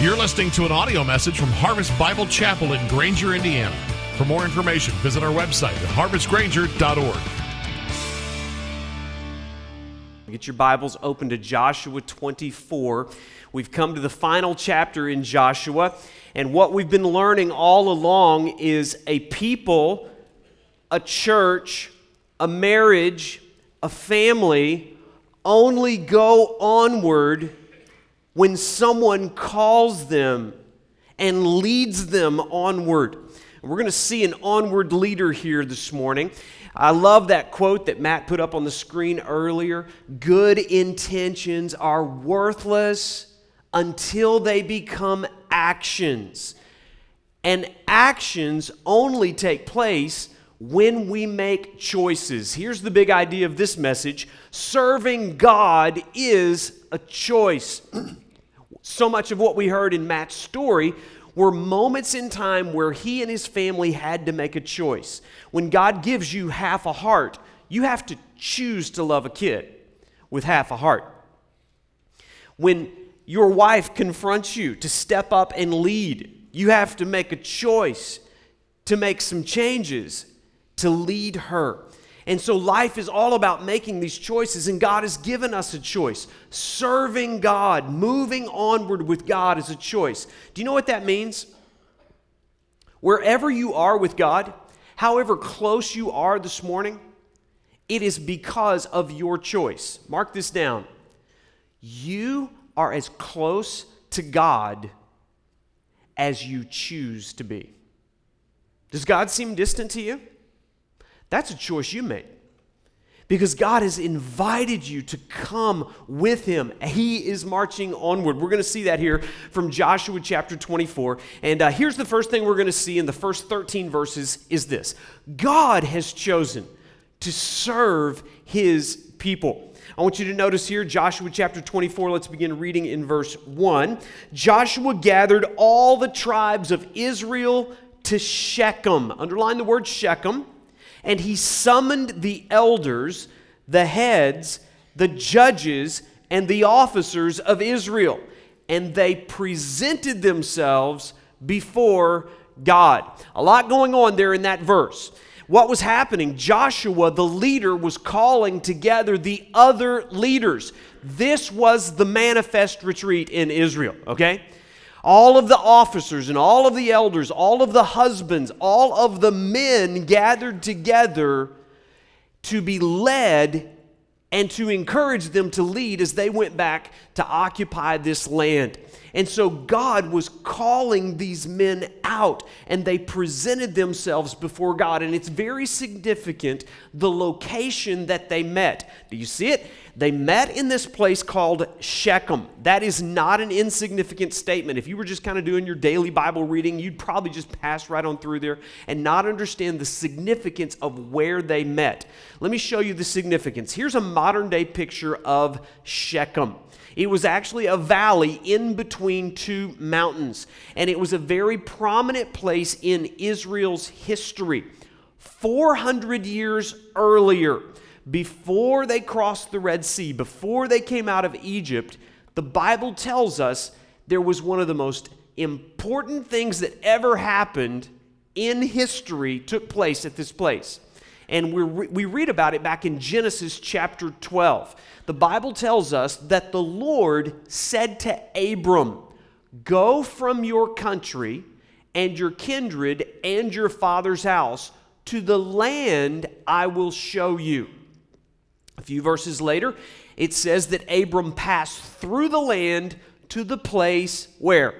You're listening to an audio message from Harvest Bible Chapel in Granger, Indiana. For more information, visit our website at harvestgranger.org. Get your Bibles open to Joshua 24. We've come to the final chapter in Joshua, and what we've been learning all along is a people, a church, a marriage, a family only go onward when someone calls them and leads them onward. We're going to see an onward leader here this morning. I love that quote that Matt put up on the screen earlier. Good intentions are worthless until they become actions. And actions only take place when we make choices. Here's the big idea of this message serving God is a choice. so much of what we heard in Matt's story were moments in time where he and his family had to make a choice. When God gives you half a heart, you have to choose to love a kid with half a heart. When your wife confronts you to step up and lead, you have to make a choice to make some changes to lead her. And so life is all about making these choices, and God has given us a choice. Serving God, moving onward with God is a choice. Do you know what that means? Wherever you are with God, however close you are this morning, it is because of your choice. Mark this down. You are as close to God as you choose to be. Does God seem distant to you? That's a choice you made. Because God has invited you to come with Him. He is marching onward. We're going to see that here from Joshua chapter 24. And uh, here's the first thing we're going to see in the first 13 verses is this God has chosen to serve His people. I want you to notice here, Joshua chapter 24. Let's begin reading in verse 1. Joshua gathered all the tribes of Israel to Shechem. Underline the word Shechem and he summoned the elders, the heads, the judges, and the officers of Israel. And they presented themselves before God. A lot going on there in that verse. What was happening? Joshua, the leader, was calling together the other leaders. This was the manifest retreat in Israel, okay? All of the officers and all of the elders, all of the husbands, all of the men gathered together to be led and to encourage them to lead as they went back to occupy this land. And so God was calling these men out and they presented themselves before God. And it's very significant the location that they met. Do you see it? They met in this place called Shechem. That is not an insignificant statement. If you were just kind of doing your daily Bible reading, you'd probably just pass right on through there and not understand the significance of where they met. Let me show you the significance. Here's a modern day picture of Shechem. It was actually a valley in between two mountains, and it was a very prominent place in Israel's history. 400 years earlier, before they crossed the Red Sea, before they came out of Egypt, the Bible tells us there was one of the most important things that ever happened in history took place at this place. And we we read about it back in Genesis chapter 12. The Bible tells us that the Lord said to Abram, Go from your country and your kindred and your father's house to the land I will show you. A few verses later, it says that Abram passed through the land to the place where?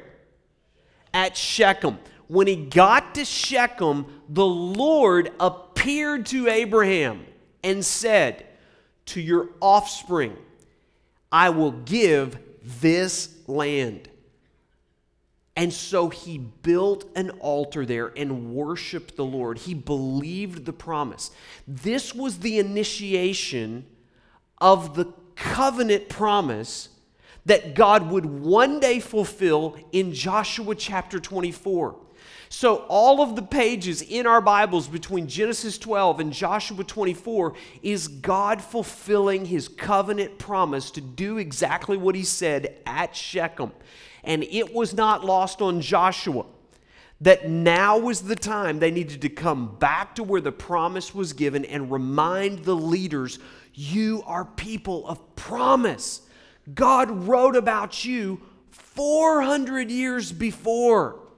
At Shechem. When he got to Shechem, the Lord appeared to Abraham and said, To your offspring, I will give this land. And so he built an altar there and worshiped the Lord. He believed the promise. This was the initiation of the covenant promise that God would one day fulfill in Joshua chapter 24. So, all of the pages in our Bibles between Genesis 12 and Joshua 24 is God fulfilling his covenant promise to do exactly what he said at Shechem. And it was not lost on Joshua that now was the time they needed to come back to where the promise was given and remind the leaders you are people of promise. God wrote about you 400 years before.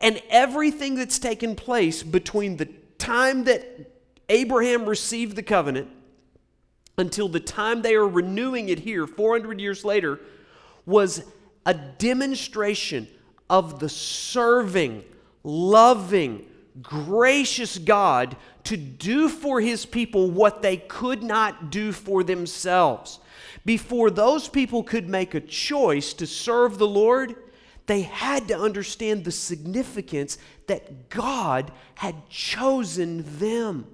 And everything that's taken place between the time that Abraham received the covenant until the time they are renewing it here 400 years later was a demonstration of the serving, loving, gracious God to do for his people what they could not do for themselves. Before those people could make a choice to serve the Lord, they had to understand the significance that God had chosen them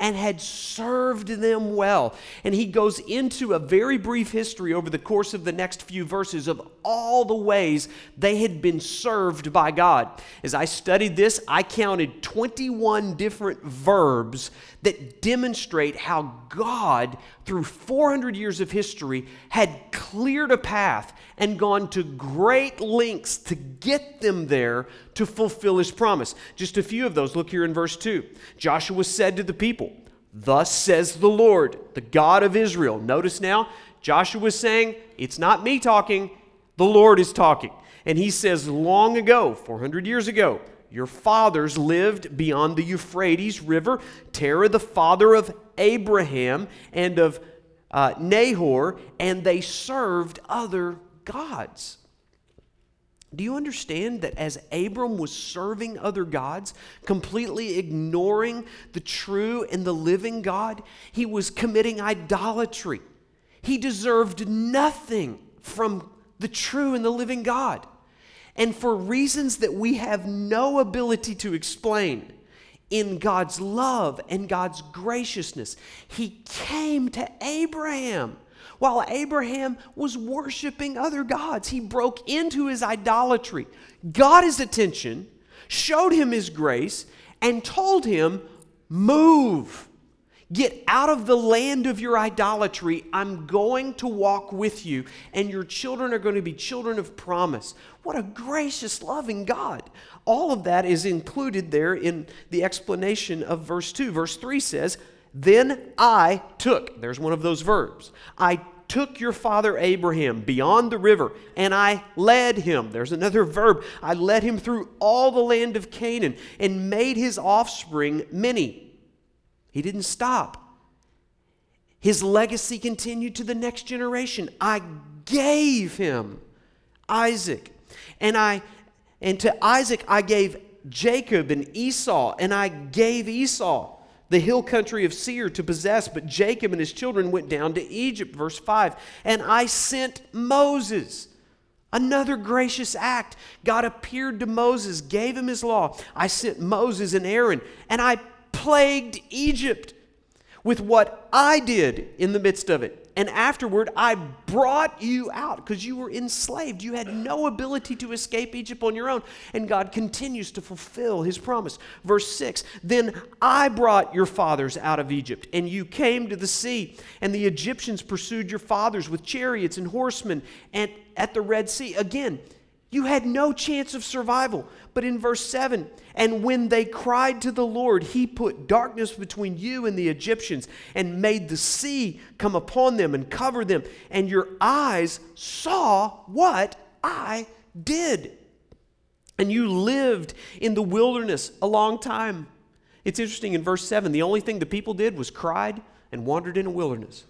and had served them well. And he goes into a very brief history over the course of the next few verses of all the ways they had been served by God. As I studied this, I counted 21 different verbs that demonstrate how God, through 400 years of history, had cleared a path and gone to great lengths to get them there to fulfill his promise. Just a few of those. Look here in verse 2. Joshua said to the people, Thus says the Lord, the God of Israel. Notice now, Joshua is saying, It's not me talking, the Lord is talking. And he says, Long ago, 400 years ago, your fathers lived beyond the Euphrates River. Terah, the father of Abraham and of uh, Nahor, and they served other gods. Do you understand that as Abram was serving other gods, completely ignoring the true and the living God, he was committing idolatry? He deserved nothing from the true and the living God. And for reasons that we have no ability to explain, in God's love and God's graciousness, he came to Abraham while Abraham was worshiping other gods. He broke into his idolatry, got his attention, showed him his grace, and told him, Move. Get out of the land of your idolatry. I'm going to walk with you, and your children are going to be children of promise. What a gracious, loving God. All of that is included there in the explanation of verse 2. Verse 3 says, Then I took, there's one of those verbs, I took your father Abraham beyond the river, and I led him. There's another verb. I led him through all the land of Canaan and made his offspring many. He didn't stop. His legacy continued to the next generation. I gave him Isaac. And I and to Isaac I gave Jacob and Esau, and I gave Esau the hill country of Seir to possess, but Jacob and his children went down to Egypt. Verse 5. And I sent Moses. Another gracious act. God appeared to Moses, gave him his law. I sent Moses and Aaron, and I plagued Egypt with what I did in the midst of it. And afterward, I brought you out because you were enslaved. You had no ability to escape Egypt on your own. And God continues to fulfill his promise. Verse 6 Then I brought your fathers out of Egypt, and you came to the sea, and the Egyptians pursued your fathers with chariots and horsemen and at the Red Sea. Again, you had no chance of survival. But in verse 7, and when they cried to the Lord, he put darkness between you and the Egyptians and made the sea come upon them and cover them. And your eyes saw what I did. And you lived in the wilderness a long time. It's interesting in verse 7, the only thing the people did was cried and wandered in a wilderness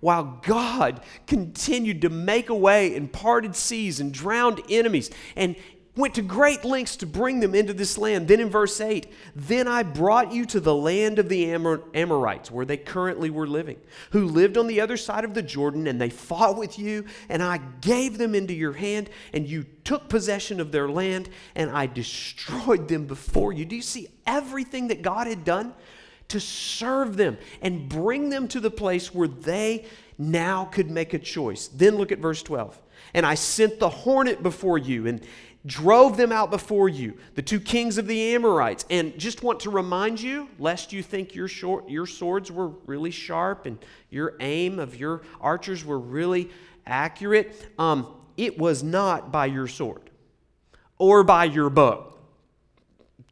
while God continued to make a way and parted seas and drowned enemies and went to great lengths to bring them into this land. Then in verse 8, then I brought you to the land of the Amor- Amorites, where they currently were living, who lived on the other side of the Jordan, and they fought with you, and I gave them into your hand, and you took possession of their land, and I destroyed them before you. Do you see everything that God had done? To serve them and bring them to the place where they now could make a choice. Then look at verse 12. And I sent the hornet before you and drove them out before you, the two kings of the Amorites. And just want to remind you, lest you think your, short, your swords were really sharp and your aim of your archers were really accurate, um, it was not by your sword or by your bow.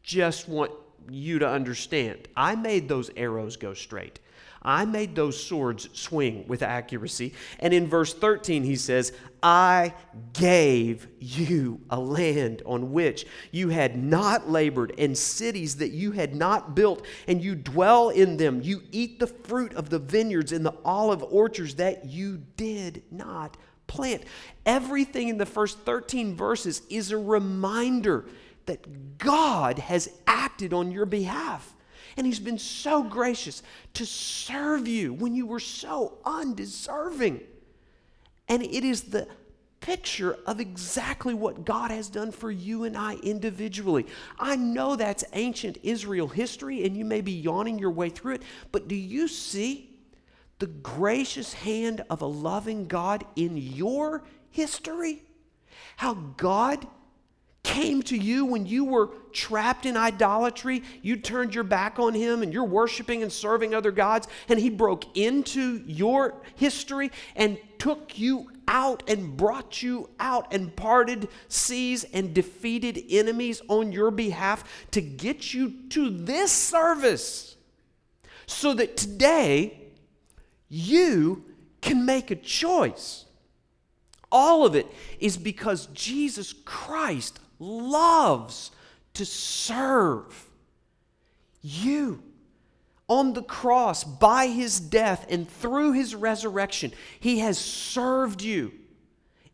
Just want you to understand. I made those arrows go straight. I made those swords swing with accuracy. And in verse 13, he says, I gave you a land on which you had not labored, and cities that you had not built, and you dwell in them. You eat the fruit of the vineyards and the olive orchards that you did not plant. Everything in the first 13 verses is a reminder that God has acted on your behalf. And He's been so gracious to serve you when you were so undeserving. And it is the picture of exactly what God has done for you and I individually. I know that's ancient Israel history, and you may be yawning your way through it, but do you see the gracious hand of a loving God in your history? How God came to you when you were trapped in idolatry. You turned your back on him and you're worshiping and serving other gods. And he broke into your history and took you out and brought you out and parted seas and defeated enemies on your behalf to get you to this service so that today you can make a choice. All of it is because Jesus Christ loves to serve you. On the cross, by his death and through his resurrection, he has served you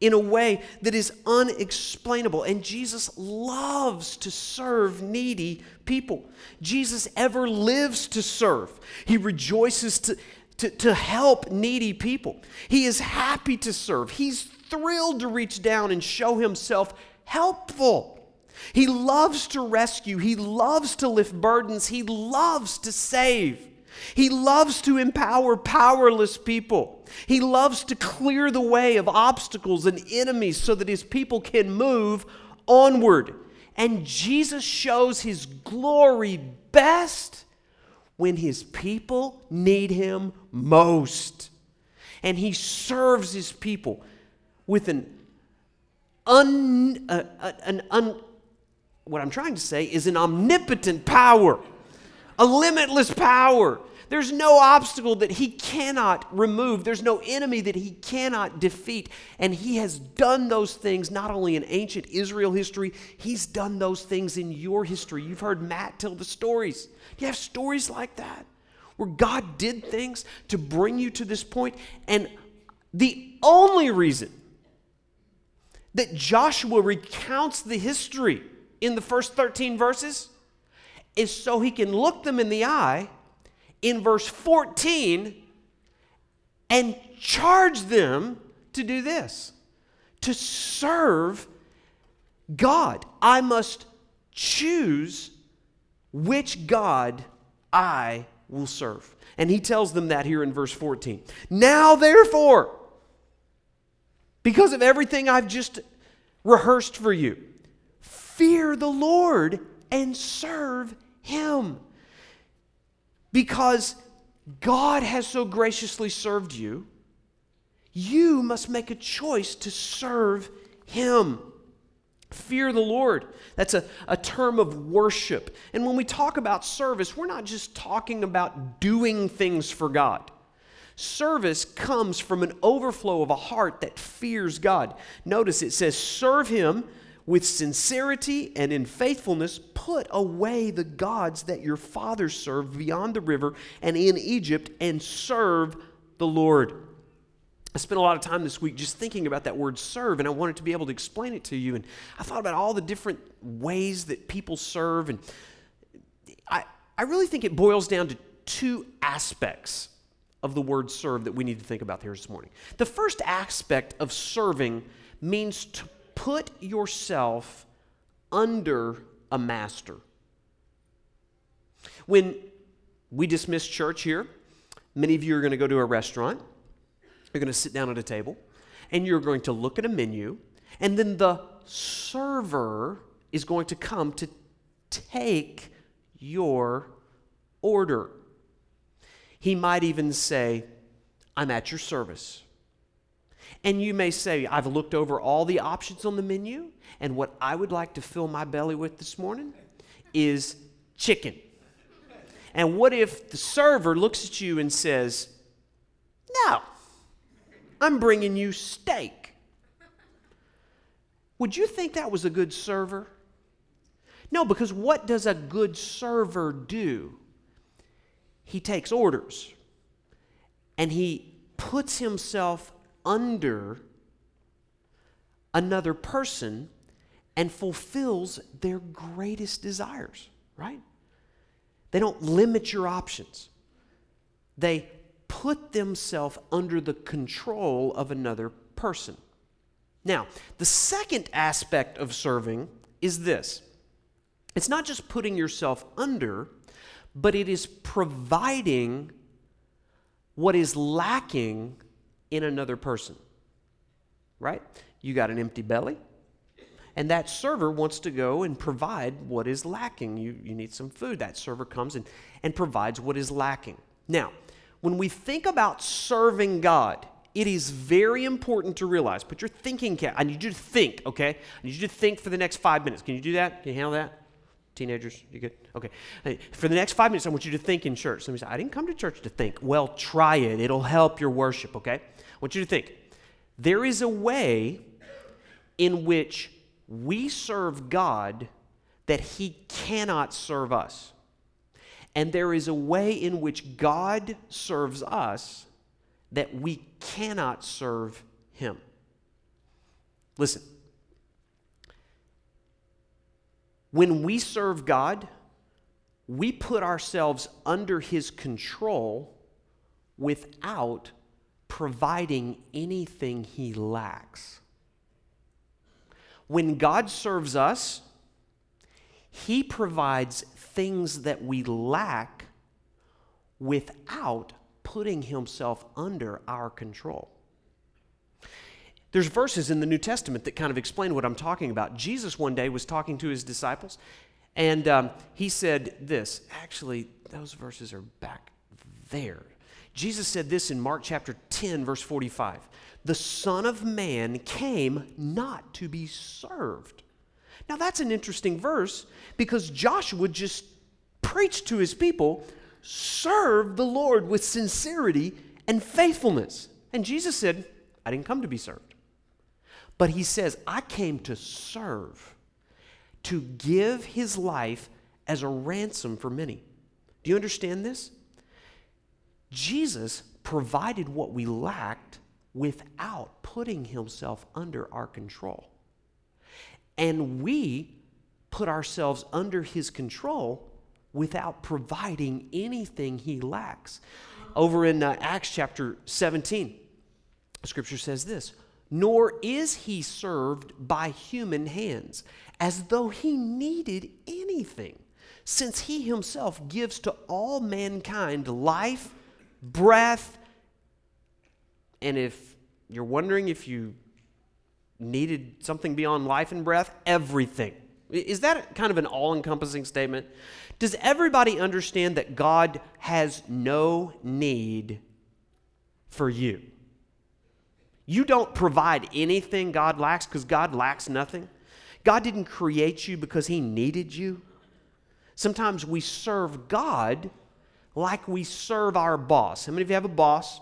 in a way that is unexplainable. And Jesus loves to serve needy people. Jesus ever lives to serve, he rejoices to. To, to help needy people. He is happy to serve. He's thrilled to reach down and show himself helpful. He loves to rescue. He loves to lift burdens. He loves to save. He loves to empower powerless people. He loves to clear the way of obstacles and enemies so that his people can move onward. And Jesus shows his glory best when his people need him most. And he serves his people with an un, uh, uh, an un, what I'm trying to say is an omnipotent power, a limitless power. There's no obstacle that he cannot remove. There's no enemy that he cannot defeat. And he has done those things not only in ancient Israel history, he's done those things in your history. You've heard Matt tell the stories. Do you have stories like that? Where God did things to bring you to this point? point, and the only reason that Joshua recounts the history in the first 13 verses is so he can look them in the eye in verse 14 and charge them to do this to serve God. I must choose which God I will serve. And he tells them that here in verse 14. Now, therefore, because of everything I've just rehearsed for you. Fear the Lord and serve Him. Because God has so graciously served you, you must make a choice to serve Him. Fear the Lord. That's a, a term of worship. And when we talk about service, we're not just talking about doing things for God. Service comes from an overflow of a heart that fears God. Notice it says, Serve Him with sincerity and in faithfulness, put away the gods that your fathers served beyond the river and in Egypt, and serve the Lord. I spent a lot of time this week just thinking about that word serve, and I wanted to be able to explain it to you. And I thought about all the different ways that people serve, and I, I really think it boils down to two aspects of the word serve that we need to think about here this morning. The first aspect of serving means to put yourself under a master. When we dismiss church here, many of you are going to go to a restaurant, you're going to sit down at a table, and you're going to look at a menu, and then the server is going to come to take your order. He might even say, I'm at your service. And you may say, I've looked over all the options on the menu, and what I would like to fill my belly with this morning is chicken. And what if the server looks at you and says, No, I'm bringing you steak? Would you think that was a good server? No, because what does a good server do? He takes orders and he puts himself under another person and fulfills their greatest desires, right? They don't limit your options. They put themselves under the control of another person. Now, the second aspect of serving is this it's not just putting yourself under, but it is providing what is lacking in another person. Right? You got an empty belly, and that server wants to go and provide what is lacking. You, you need some food. That server comes and, and provides what is lacking. Now, when we think about serving God, it is very important to realize, put your thinking cap. I need you to think, okay? I need you to think for the next five minutes. Can you do that? Can you handle that? Teenagers, you good? Okay. For the next five minutes, I want you to think in church. Somebody say, I didn't come to church to think. Well, try it. It'll help your worship, okay? I want you to think. There is a way in which we serve God that He cannot serve us. And there is a way in which God serves us that we cannot serve Him. Listen, when we serve God, we put ourselves under His control without providing anything He lacks. When God serves us, He provides things that we lack without putting Himself under our control. There's verses in the New Testament that kind of explain what I'm talking about. Jesus one day was talking to his disciples, and um, he said this. Actually, those verses are back there. Jesus said this in Mark chapter 10, verse 45 The Son of Man came not to be served. Now, that's an interesting verse because Joshua just preached to his people serve the Lord with sincerity and faithfulness. And Jesus said, I didn't come to be served. But he says, I came to serve, to give his life as a ransom for many. Do you understand this? Jesus provided what we lacked without putting himself under our control. And we put ourselves under his control without providing anything he lacks. Over in uh, Acts chapter 17, scripture says this Nor is he served by human hands, as though he needed anything, since he himself gives to all mankind life, breath, and if you're wondering if you needed something beyond life and breath, everything. Is that kind of an all encompassing statement? Does everybody understand that God has no need for you? You don't provide anything God lacks because God lacks nothing. God didn't create you because He needed you. Sometimes we serve God like we serve our boss. How many of you have a boss?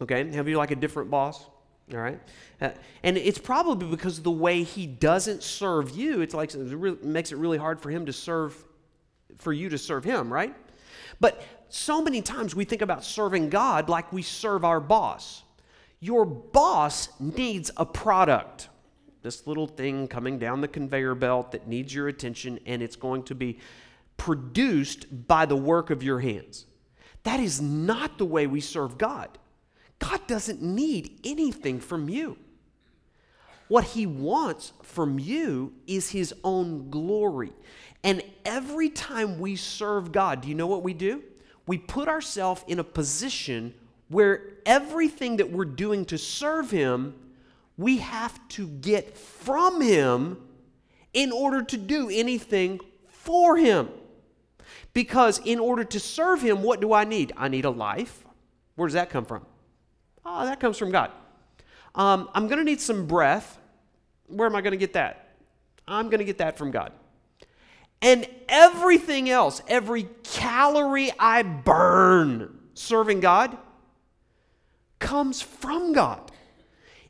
Okay, have you like a different boss? All right? Uh, and it's probably because the way he doesn't serve you, it's like it really, makes it really hard for him to serve, for you to serve him, right? But so many times we think about serving God like we serve our boss. Your boss needs a product, this little thing coming down the conveyor belt that needs your attention, and it's going to be produced by the work of your hands. That is not the way we serve God. God doesn't need anything from you. What he wants from you is his own glory. And every time we serve God, do you know what we do? We put ourselves in a position where everything that we're doing to serve Him, we have to get from Him in order to do anything for Him. Because in order to serve Him, what do I need? I need a life. Where does that come from? Oh, that comes from God. Um, I'm going to need some breath. Where am I going to get that? I'm going to get that from God. And everything else, every calorie I burn serving God, comes from God.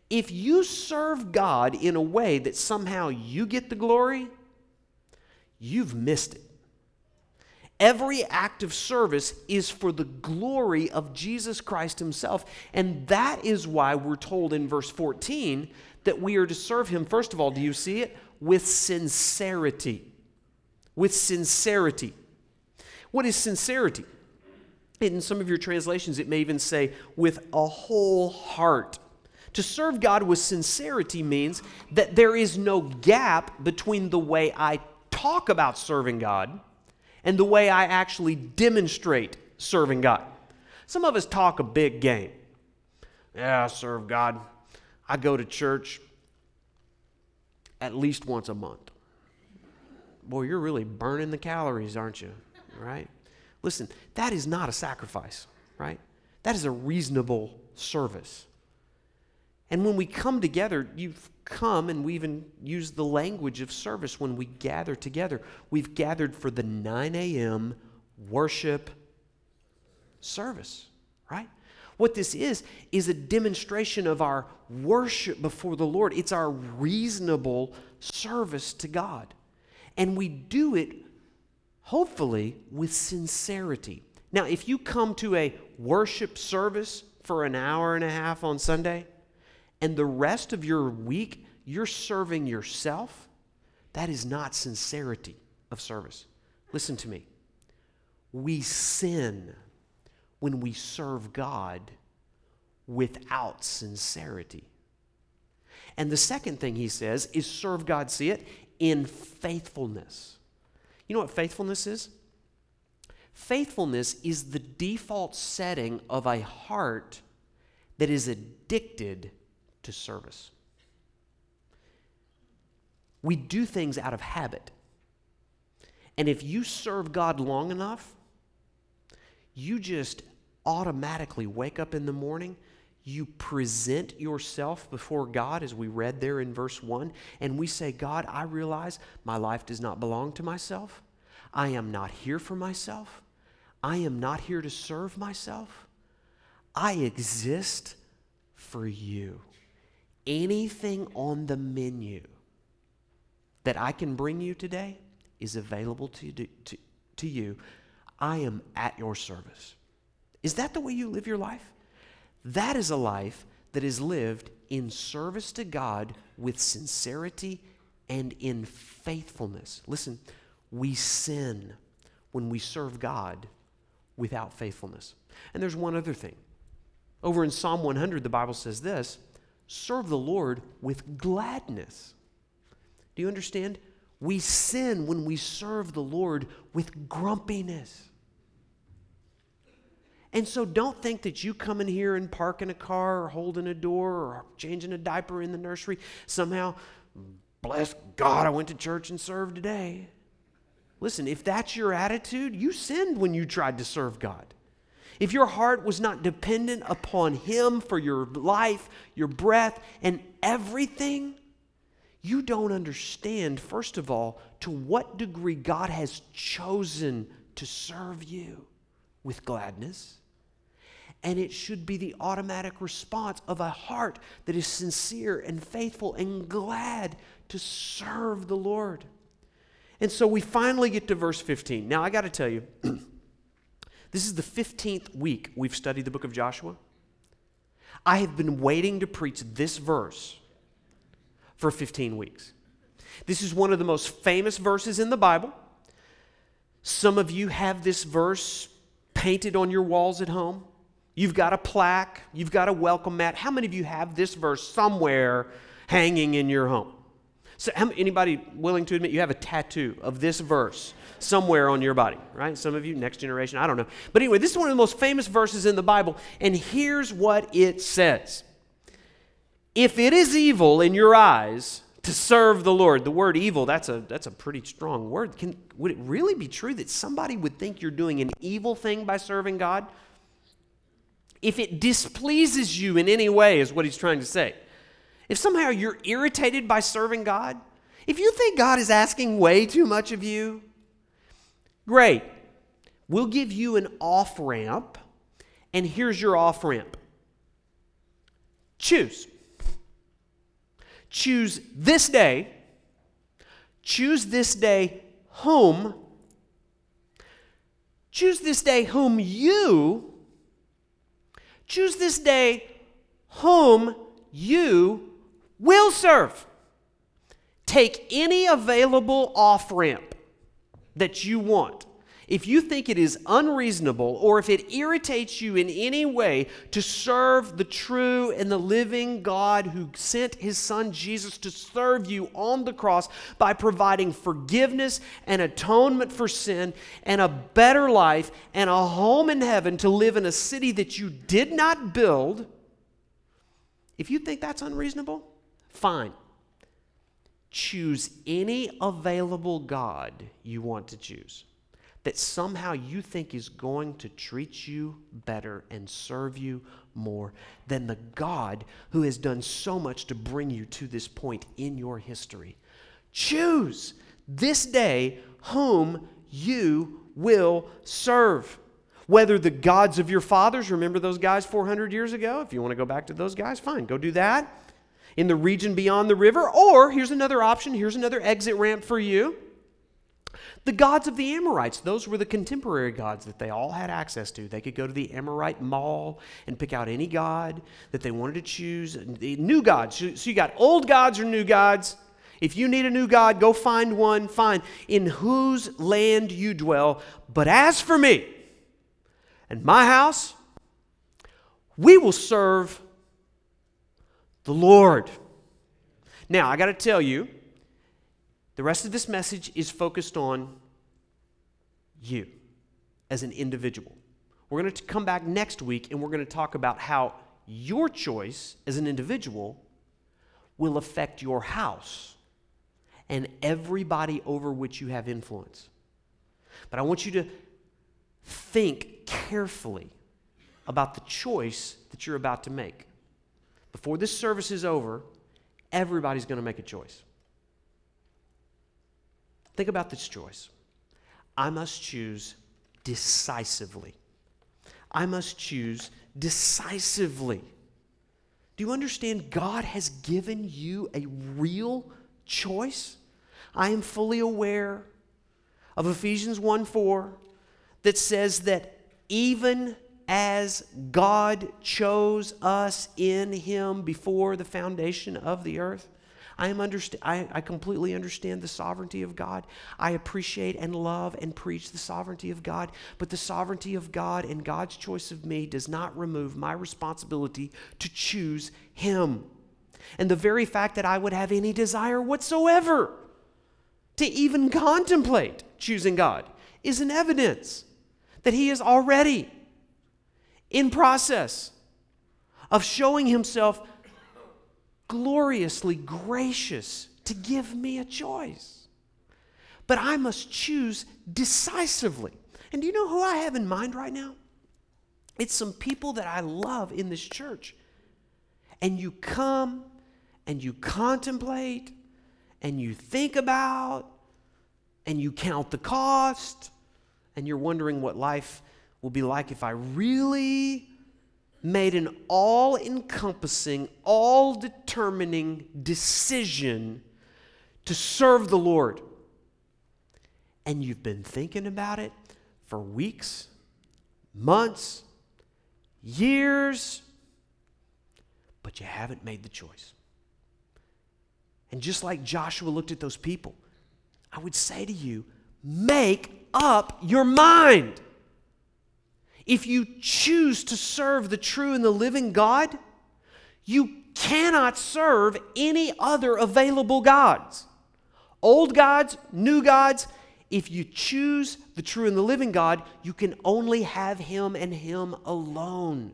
If you serve God in a way that somehow you get the glory, you've missed it. Every act of service is for the glory of Jesus Christ Himself. And that is why we're told in verse 14 that we are to serve Him, first of all, do you see it? With sincerity. With sincerity. What is sincerity? In some of your translations, it may even say, with a whole heart. To serve God with sincerity means that there is no gap between the way I talk about serving God and the way I actually demonstrate serving God. Some of us talk a big game. Yeah, I serve God. I go to church at least once a month. Boy, you're really burning the calories, aren't you? Right? Listen, that is not a sacrifice, right? That is a reasonable service. And when we come together, you've come and we even use the language of service when we gather together. We've gathered for the 9 a.m. worship service, right? What this is, is a demonstration of our worship before the Lord. It's our reasonable service to God. And we do it hopefully with sincerity. Now, if you come to a worship service for an hour and a half on Sunday, and the rest of your week you're serving yourself, that is not sincerity of service. Listen to me. We sin when we serve God without sincerity. And the second thing he says is serve God, see it, in faithfulness. You know what faithfulness is? Faithfulness is the default setting of a heart that is addicted to service. We do things out of habit. And if you serve God long enough, you just automatically wake up in the morning you present yourself before God, as we read there in verse 1, and we say, God, I realize my life does not belong to myself. I am not here for myself. I am not here to serve myself. I exist for you. Anything on the menu that I can bring you today is available to, to, to you. I am at your service. Is that the way you live your life? That is a life that is lived in service to God with sincerity and in faithfulness. Listen, we sin when we serve God without faithfulness. And there's one other thing. Over in Psalm 100, the Bible says this serve the Lord with gladness. Do you understand? We sin when we serve the Lord with grumpiness. And so don't think that you coming here and parking a car or holding a door or changing a diaper in the nursery somehow, bless God, I went to church and served today. Listen, if that's your attitude, you sinned when you tried to serve God. If your heart was not dependent upon Him for your life, your breath, and everything, you don't understand, first of all, to what degree God has chosen to serve you with gladness and it should be the automatic response of a heart that is sincere and faithful and glad to serve the Lord. And so we finally get to verse 15. Now, I got to tell you, this is the 15th week we've studied the book of Joshua. I have been waiting to preach this verse for 15 weeks. This is one of the most famous verses in the Bible. Some of you have this verse painted on your walls at home. You've got a plaque, you've got a welcome mat. How many of you have this verse somewhere hanging in your home? So, anybody willing to admit you have a tattoo of this verse somewhere on your body, right? Some of you, next generation, I don't know. But anyway, this is one of the most famous verses in the Bible, and here's what it says If it is evil in your eyes to serve the Lord, the word evil, that's a, that's a pretty strong word. Can, would it really be true that somebody would think you're doing an evil thing by serving God? If it displeases you in any way, is what he's trying to say if somehow you're irritated by serving God, if you think God is asking way too much of you, great. We'll give you an off ramp, and here's your off ramp. Choose. Choose this day. Choose this day whom. Choose this day whom you. Choose this day whom you will serve. Take any available off ramp that you want. If you think it is unreasonable or if it irritates you in any way to serve the true and the living God who sent his son Jesus to serve you on the cross by providing forgiveness and atonement for sin and a better life and a home in heaven to live in a city that you did not build, if you think that's unreasonable, Fine. Choose any available God you want to choose that somehow you think is going to treat you better and serve you more than the God who has done so much to bring you to this point in your history. Choose this day whom you will serve. Whether the gods of your fathers, remember those guys 400 years ago? If you want to go back to those guys, fine, go do that in the region beyond the river. Or here's another option, here's another exit ramp for you. The gods of the Amorites, those were the contemporary gods that they all had access to. They could go to the Amorite mall and pick out any god that they wanted to choose. New gods. So you got old gods or new gods. If you need a new god, go find one, find In whose land you dwell. But as for me and my house, we will serve the Lord. Now, I got to tell you, the rest of this message is focused on you as an individual. We're going to come back next week and we're going to talk about how your choice as an individual will affect your house and everybody over which you have influence. But I want you to think carefully about the choice that you're about to make. Before this service is over, everybody's going to make a choice. Think about this choice. I must choose decisively. I must choose decisively. Do you understand? God has given you a real choice. I am fully aware of Ephesians 1 4 that says that even as God chose us in Him before the foundation of the earth. I, am underst- I, I completely understand the sovereignty of God. I appreciate and love and preach the sovereignty of God. But the sovereignty of God and God's choice of me does not remove my responsibility to choose Him. And the very fact that I would have any desire whatsoever to even contemplate choosing God is an evidence that He is already in process of showing himself gloriously gracious to give me a choice. But I must choose decisively. And do you know who I have in mind right now? It's some people that I love in this church. And you come and you contemplate and you think about and you count the cost and you're wondering what life will be like if I really made an all encompassing, all determining decision to serve the Lord. And you've been thinking about it for weeks, months, years, but you haven't made the choice. And just like Joshua looked at those people, I would say to you, make up your mind. If you choose to serve the true and the living God, you cannot serve any other available gods. Old gods, new gods, if you choose the true and the living God, you can only have Him and Him alone.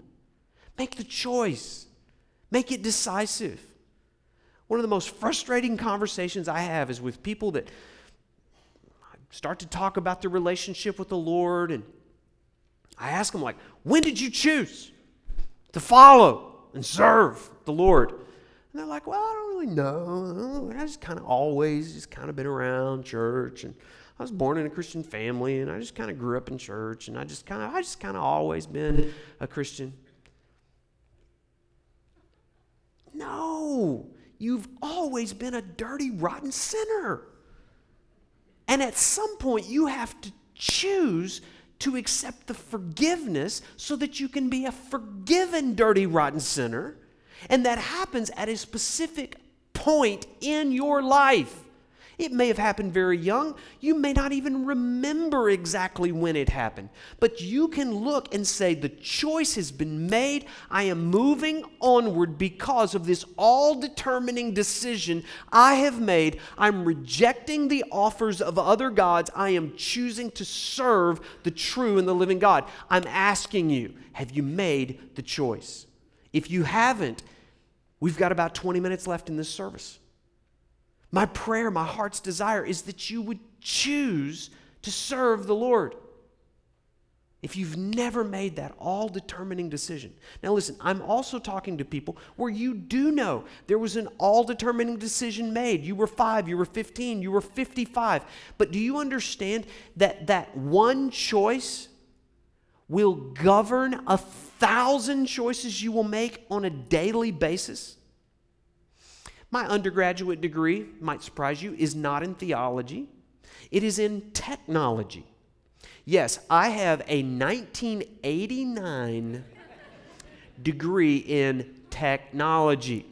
Make the choice, make it decisive. One of the most frustrating conversations I have is with people that start to talk about their relationship with the Lord, and I ask them, like, when did you choose to follow and serve the Lord? And they're like, well, I don't really know. I just kind of always just kind of been around church and I was born in a Christian family and I just kind of grew up in church and I just kind of I just kind of always been a Christian. No. You've always been a dirty rotten sinner. And at some point you have to choose to accept the forgiveness so that you can be a forgiven dirty rotten sinner. And that happens at a specific point in your life. It may have happened very young. You may not even remember exactly when it happened. But you can look and say, The choice has been made. I am moving onward because of this all determining decision I have made. I'm rejecting the offers of other gods. I am choosing to serve the true and the living God. I'm asking you, have you made the choice? If you haven't, we've got about 20 minutes left in this service. My prayer, my heart's desire is that you would choose to serve the Lord. If you've never made that all determining decision. Now, listen, I'm also talking to people where you do know there was an all determining decision made. You were five, you were 15, you were 55. But do you understand that that one choice will govern a thousand choices you will make on a daily basis? My undergraduate degree, might surprise you, is not in theology, it is in technology. Yes, I have a 1989 degree in technology.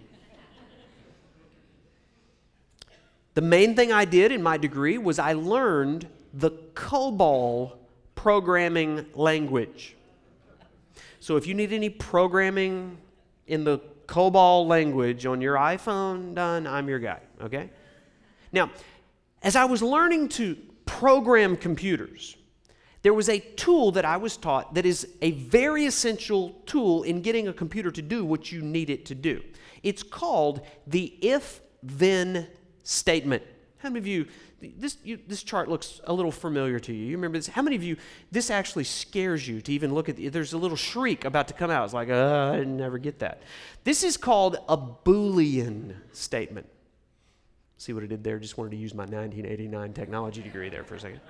The main thing I did in my degree was I learned the COBOL programming language. So if you need any programming in the COBOL language on your iPhone, done, I'm your guy, okay? Now, as I was learning to program computers, there was a tool that I was taught that is a very essential tool in getting a computer to do what you need it to do. It's called the if then statement. How many of you this, you, this chart looks a little familiar to you. You remember this? How many of you, this actually scares you to even look at, the, there's a little shriek about to come out. It's like, uh, I never get that. This is called a Boolean statement. See what I did there? Just wanted to use my 1989 technology degree there for a second.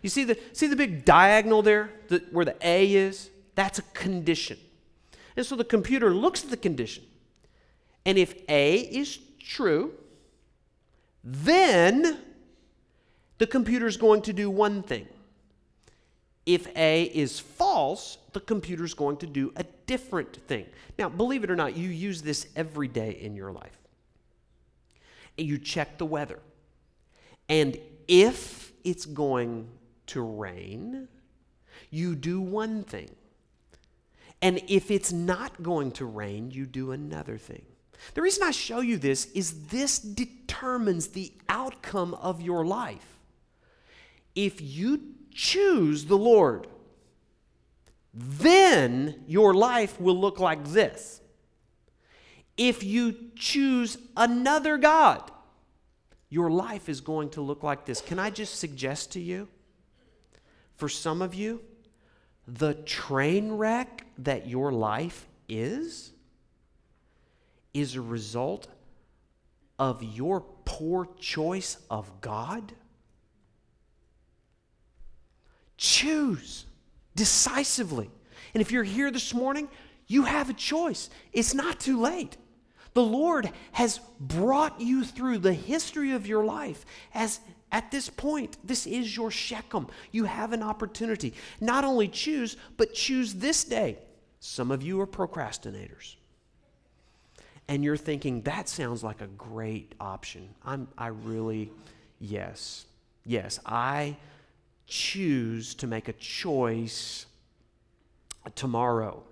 You see the, see the big diagonal there the, where the A is? That's a condition. And so the computer looks at the condition. And if A is true, then the computer is going to do one thing. If A is false, the computer is going to do a different thing. Now, believe it or not, you use this every day in your life. You check the weather. And if it's going to rain, you do one thing. And if it's not going to rain, you do another thing. The reason I show you this is this determines the outcome of your life if you choose the Lord, then your life will look like this. If you choose another God, your life is going to look like this. Can I just suggest to you, for some of you, the train wreck that your life is, is a result of your poor choice of God? Choose decisively. And if you're here this morning, you have a choice. It's not too late. The Lord has brought you through the history of your life as at this point, this is your Shechem. You have an opportunity. Not only choose, but choose this day. Some of you are procrastinators. And you're thinking, that sounds like a great option. I'm, I really, yes, yes, I choose to make a choice tomorrow.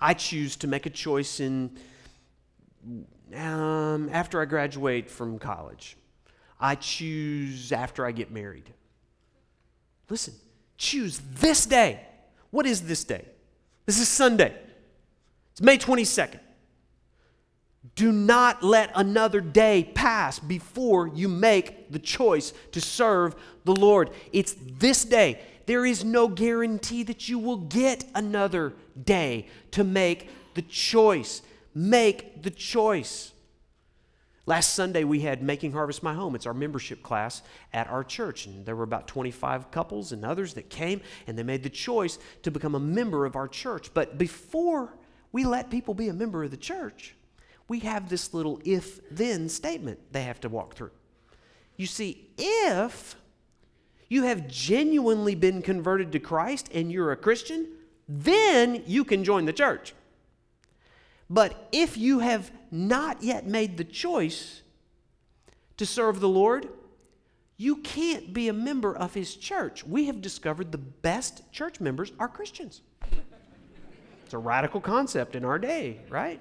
I choose to make a choice in um, after I graduate from college. I choose after I get married. Listen, choose this day. What is this day? This is Sunday. It's May 22nd. Do not let another day pass before you make the choice to serve the Lord. It's this day. There is no guarantee that you will get another day to make the choice. Make the choice. Last Sunday, we had Making Harvest My Home. It's our membership class at our church. And there were about 25 couples and others that came, and they made the choice to become a member of our church. But before we let people be a member of the church, we have this little if then statement they have to walk through. You see, if you have genuinely been converted to Christ and you're a Christian, then you can join the church. But if you have not yet made the choice to serve the Lord, you can't be a member of his church. We have discovered the best church members are Christians. It's a radical concept in our day, right?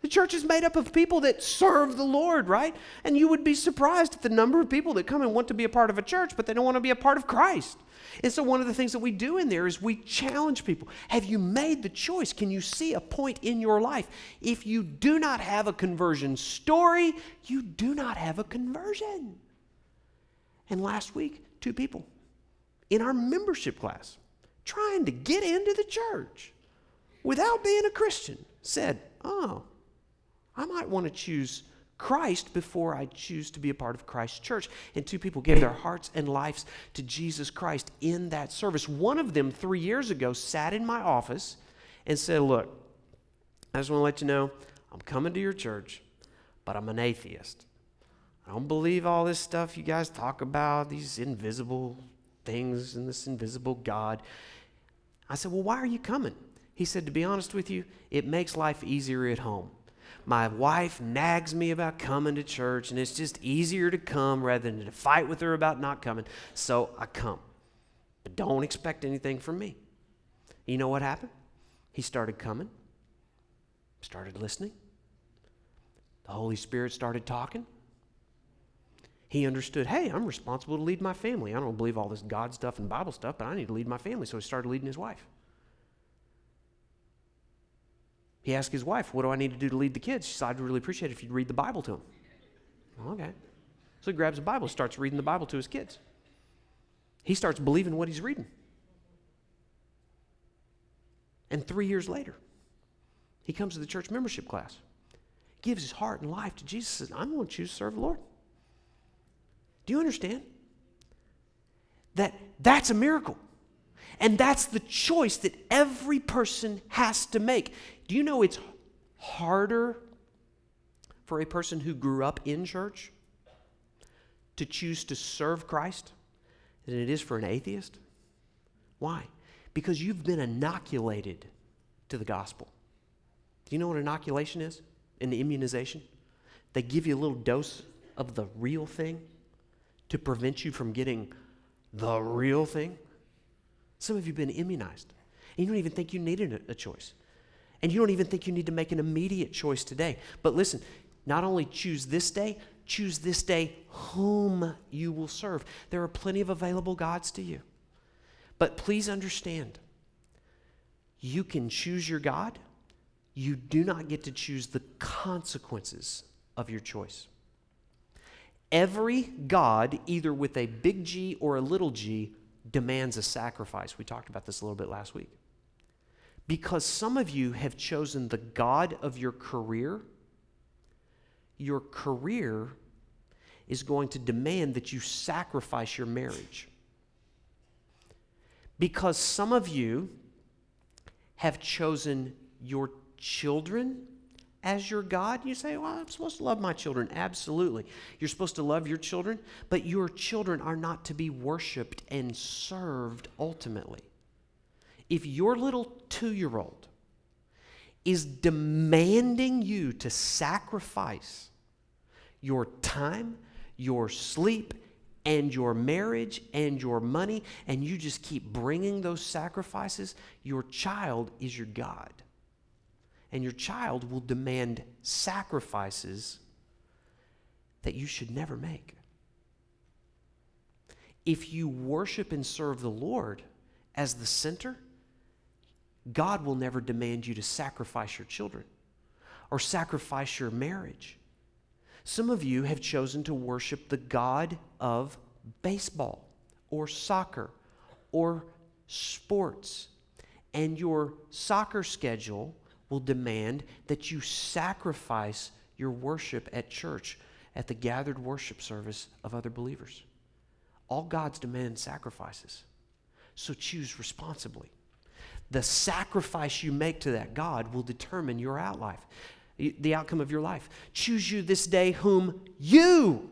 The church is made up of people that serve the Lord, right? And you would be surprised at the number of people that come and want to be a part of a church, but they don't want to be a part of Christ. And so, one of the things that we do in there is we challenge people Have you made the choice? Can you see a point in your life? If you do not have a conversion story, you do not have a conversion. And last week, two people in our membership class trying to get into the church without being a Christian said, Oh, I might want to choose Christ before I choose to be a part of Christ's church. And two people gave their hearts and lives to Jesus Christ in that service. One of them, three years ago, sat in my office and said, Look, I just want to let you know I'm coming to your church, but I'm an atheist. I don't believe all this stuff you guys talk about, these invisible things and this invisible God. I said, Well, why are you coming? He said, To be honest with you, it makes life easier at home. My wife nags me about coming to church, and it's just easier to come rather than to fight with her about not coming. So I come. But don't expect anything from me. You know what happened? He started coming, started listening. The Holy Spirit started talking. He understood, hey, I'm responsible to lead my family. I don't believe all this God stuff and Bible stuff, but I need to lead my family. So he started leading his wife. He asked his wife, What do I need to do to lead the kids? She said, I'd really appreciate it if you'd read the Bible to them. Okay. So he grabs the Bible, starts reading the Bible to his kids. He starts believing what he's reading. And three years later, he comes to the church membership class, gives his heart and life to Jesus, says, I'm going to choose to serve the Lord. Do you understand? That that's a miracle. And that's the choice that every person has to make. Do you know it's harder for a person who grew up in church to choose to serve Christ than it is for an atheist? Why? Because you've been inoculated to the gospel. Do you know what inoculation is in the immunization? They give you a little dose of the real thing to prevent you from getting the real thing. Some of you have been immunized, and you don't even think you needed a, choice. And you don't even think you need to make an immediate choice today. But listen, not only choose this day, choose this day whom you will serve. There are plenty of available gods to you. But please understand, you can choose your God. You do not get to choose the consequences of your choice. Every God, either with a big G or a little g, demands a sacrifice. We talked about this a little bit last week. Because some of you have chosen the God of your career, your career is going to demand that you sacrifice your marriage. Because some of you have chosen your children as your God. You say, Well, I'm supposed to love my children. Absolutely. You're supposed to love your children, but your children are not to be worshiped and served ultimately if your little two year old is demanding you to sacrifice your time, your sleep, and your marriage and your money, and you just keep bringing those sacrifices, your child is your God. And your child will demand sacrifices that you should never make. if you worship and serve the Lord as the center, God will never demand you to sacrifice your children or sacrifice your marriage. Some of you have chosen to worship the God of baseball or soccer or sports, and your soccer schedule will demand that you sacrifice your worship at church at the gathered worship service of other believers. All God's demand sacrifices. So choose responsibly. The sacrifice you make to that God will determine your outlife, the outcome of your life. Choose you this day whom you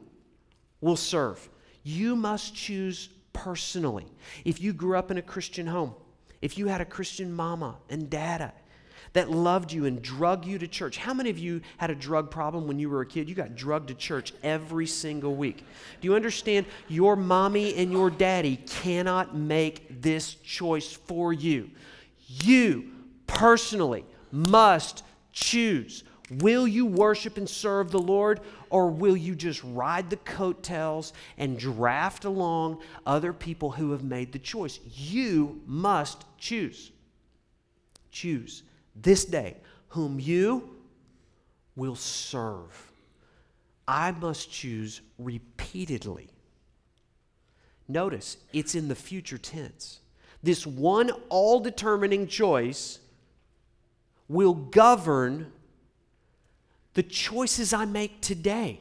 will serve. You must choose personally. If you grew up in a Christian home, if you had a Christian mama and dada that loved you and drug you to church. How many of you had a drug problem when you were a kid? You got drugged to church every single week. Do you understand? Your mommy and your daddy cannot make this choice for you. You personally must choose. Will you worship and serve the Lord, or will you just ride the coattails and draft along other people who have made the choice? You must choose. Choose this day whom you will serve. I must choose repeatedly. Notice it's in the future tense. This one all determining choice will govern the choices I make today.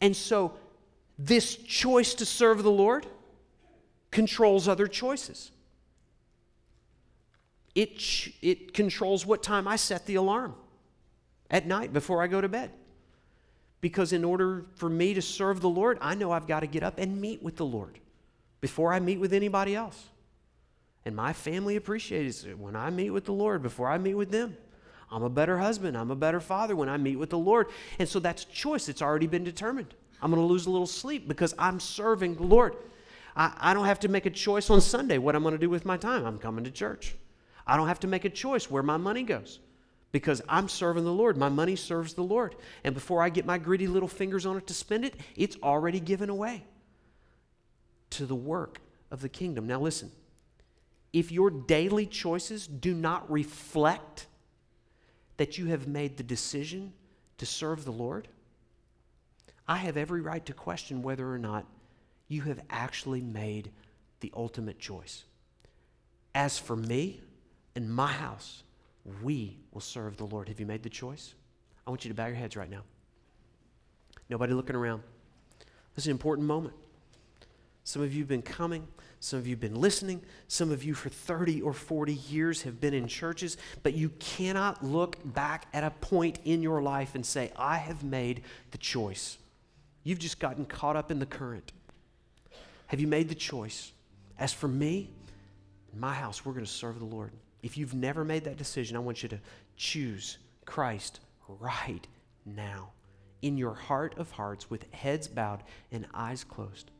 And so, this choice to serve the Lord controls other choices. It, it controls what time I set the alarm at night before I go to bed. Because in order for me to serve the Lord, I know I've got to get up and meet with the Lord before I meet with anybody else. And my family appreciates it when I meet with the Lord before I meet with them. I'm a better husband. I'm a better father when I meet with the Lord. And so that's choice. It's already been determined. I'm going to lose a little sleep because I'm serving the Lord. I, I don't have to make a choice on Sunday what I'm going to do with my time. I'm coming to church. I don't have to make a choice where my money goes because I'm serving the Lord. My money serves the Lord. And before I get my greedy little fingers on it to spend it, it's already given away to the work of the kingdom. Now, listen if your daily choices do not reflect that you have made the decision to serve the Lord, I have every right to question whether or not you have actually made the ultimate choice. As for me, in my house, we will serve the Lord. Have you made the choice? I want you to bow your heads right now. Nobody looking around. This is an important moment. Some of you have been coming. Some of you have been listening. Some of you, for 30 or 40 years, have been in churches, but you cannot look back at a point in your life and say, I have made the choice. You've just gotten caught up in the current. Have you made the choice? As for me, in my house, we're going to serve the Lord. If you've never made that decision, I want you to choose Christ right now in your heart of hearts with heads bowed and eyes closed.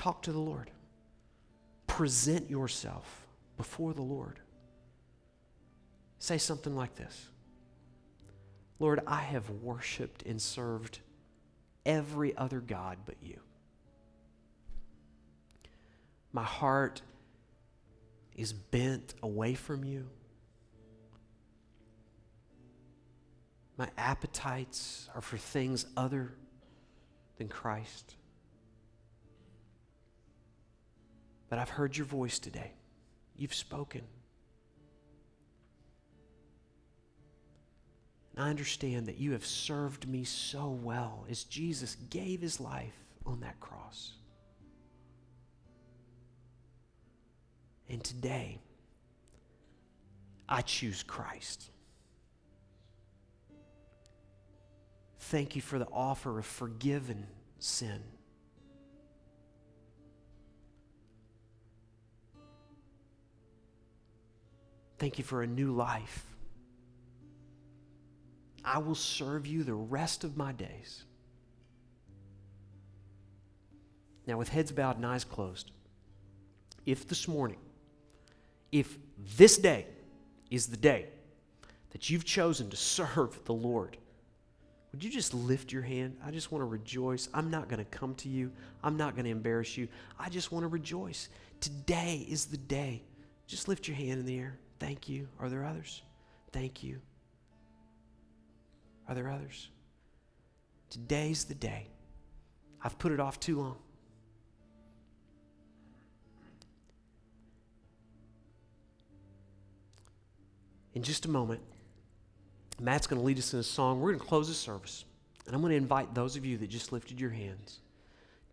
Talk to the Lord. Present yourself before the Lord. Say something like this Lord, I have worshiped and served every other God but you. My heart is bent away from you. My appetites are for things other than Christ. But I've heard your voice today. You've spoken. And I understand that you have served me so well as Jesus gave his life on that cross. And today, I choose Christ. Thank you for the offer of forgiven sin. Thank you for a new life. I will serve you the rest of my days. Now, with heads bowed and eyes closed, if this morning if this day is the day that you've chosen to serve the Lord, would you just lift your hand? I just want to rejoice. I'm not going to come to you. I'm not going to embarrass you. I just want to rejoice. Today is the day. Just lift your hand in the air. Thank you. Are there others? Thank you. Are there others? Today's the day. I've put it off too long. In just a moment, Matt's going to lead us in a song. We're going to close the service. And I'm going to invite those of you that just lifted your hands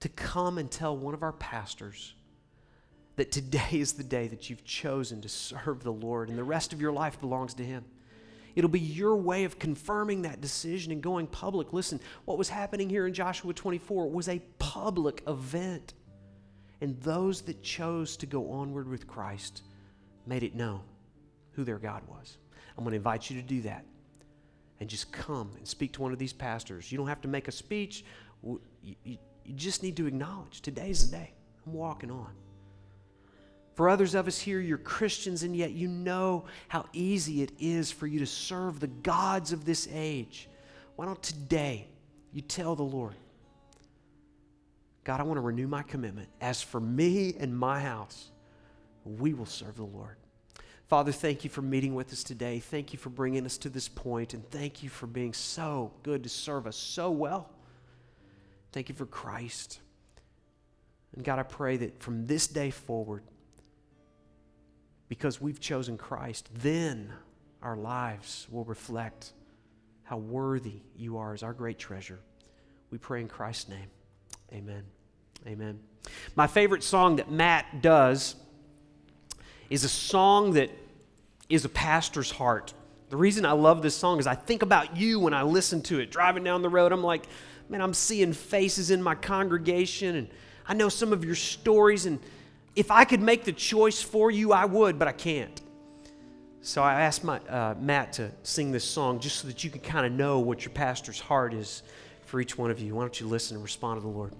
to come and tell one of our pastors that today is the day that you've chosen to serve the Lord and the rest of your life belongs to Him. It'll be your way of confirming that decision and going public. Listen, what was happening here in Joshua 24 was a public event. And those that chose to go onward with Christ made it known who their God was. I'm going to invite you to do that and just come and speak to one of these pastors. You don't have to make a speech. You, you, just need to acknowledge today's the day. I'm walking on. For others of us here, you're Christians, and yet you know how easy it is for you to serve the gods of this age. Why don't today you tell the Lord, God, I want to renew my commitment. As for me and my house, we will serve the Lord. Father, thank you for meeting with us today. Thank you for bringing us to this point, and thank you for being so good to serve us so well. Thank you for Christ. And God, I pray that from this day forward, because we've chosen Christ, then our lives will reflect how worthy you are as our great treasure. We pray in Christ's name. Amen. Amen. My favorite song that Matt does is a song that is a pastor's heart. The reason I love this song is I think about you when I listen to it. Driving down the road, I'm like, man, I'm seeing faces in my congregation, and I know some of your stories. And if I could make the choice for you, I would, but I can't. So I asked my, uh, Matt to sing this song just so that you can kind of know what your pastor's heart is for each one of you. Why don't you listen and respond to the Lord?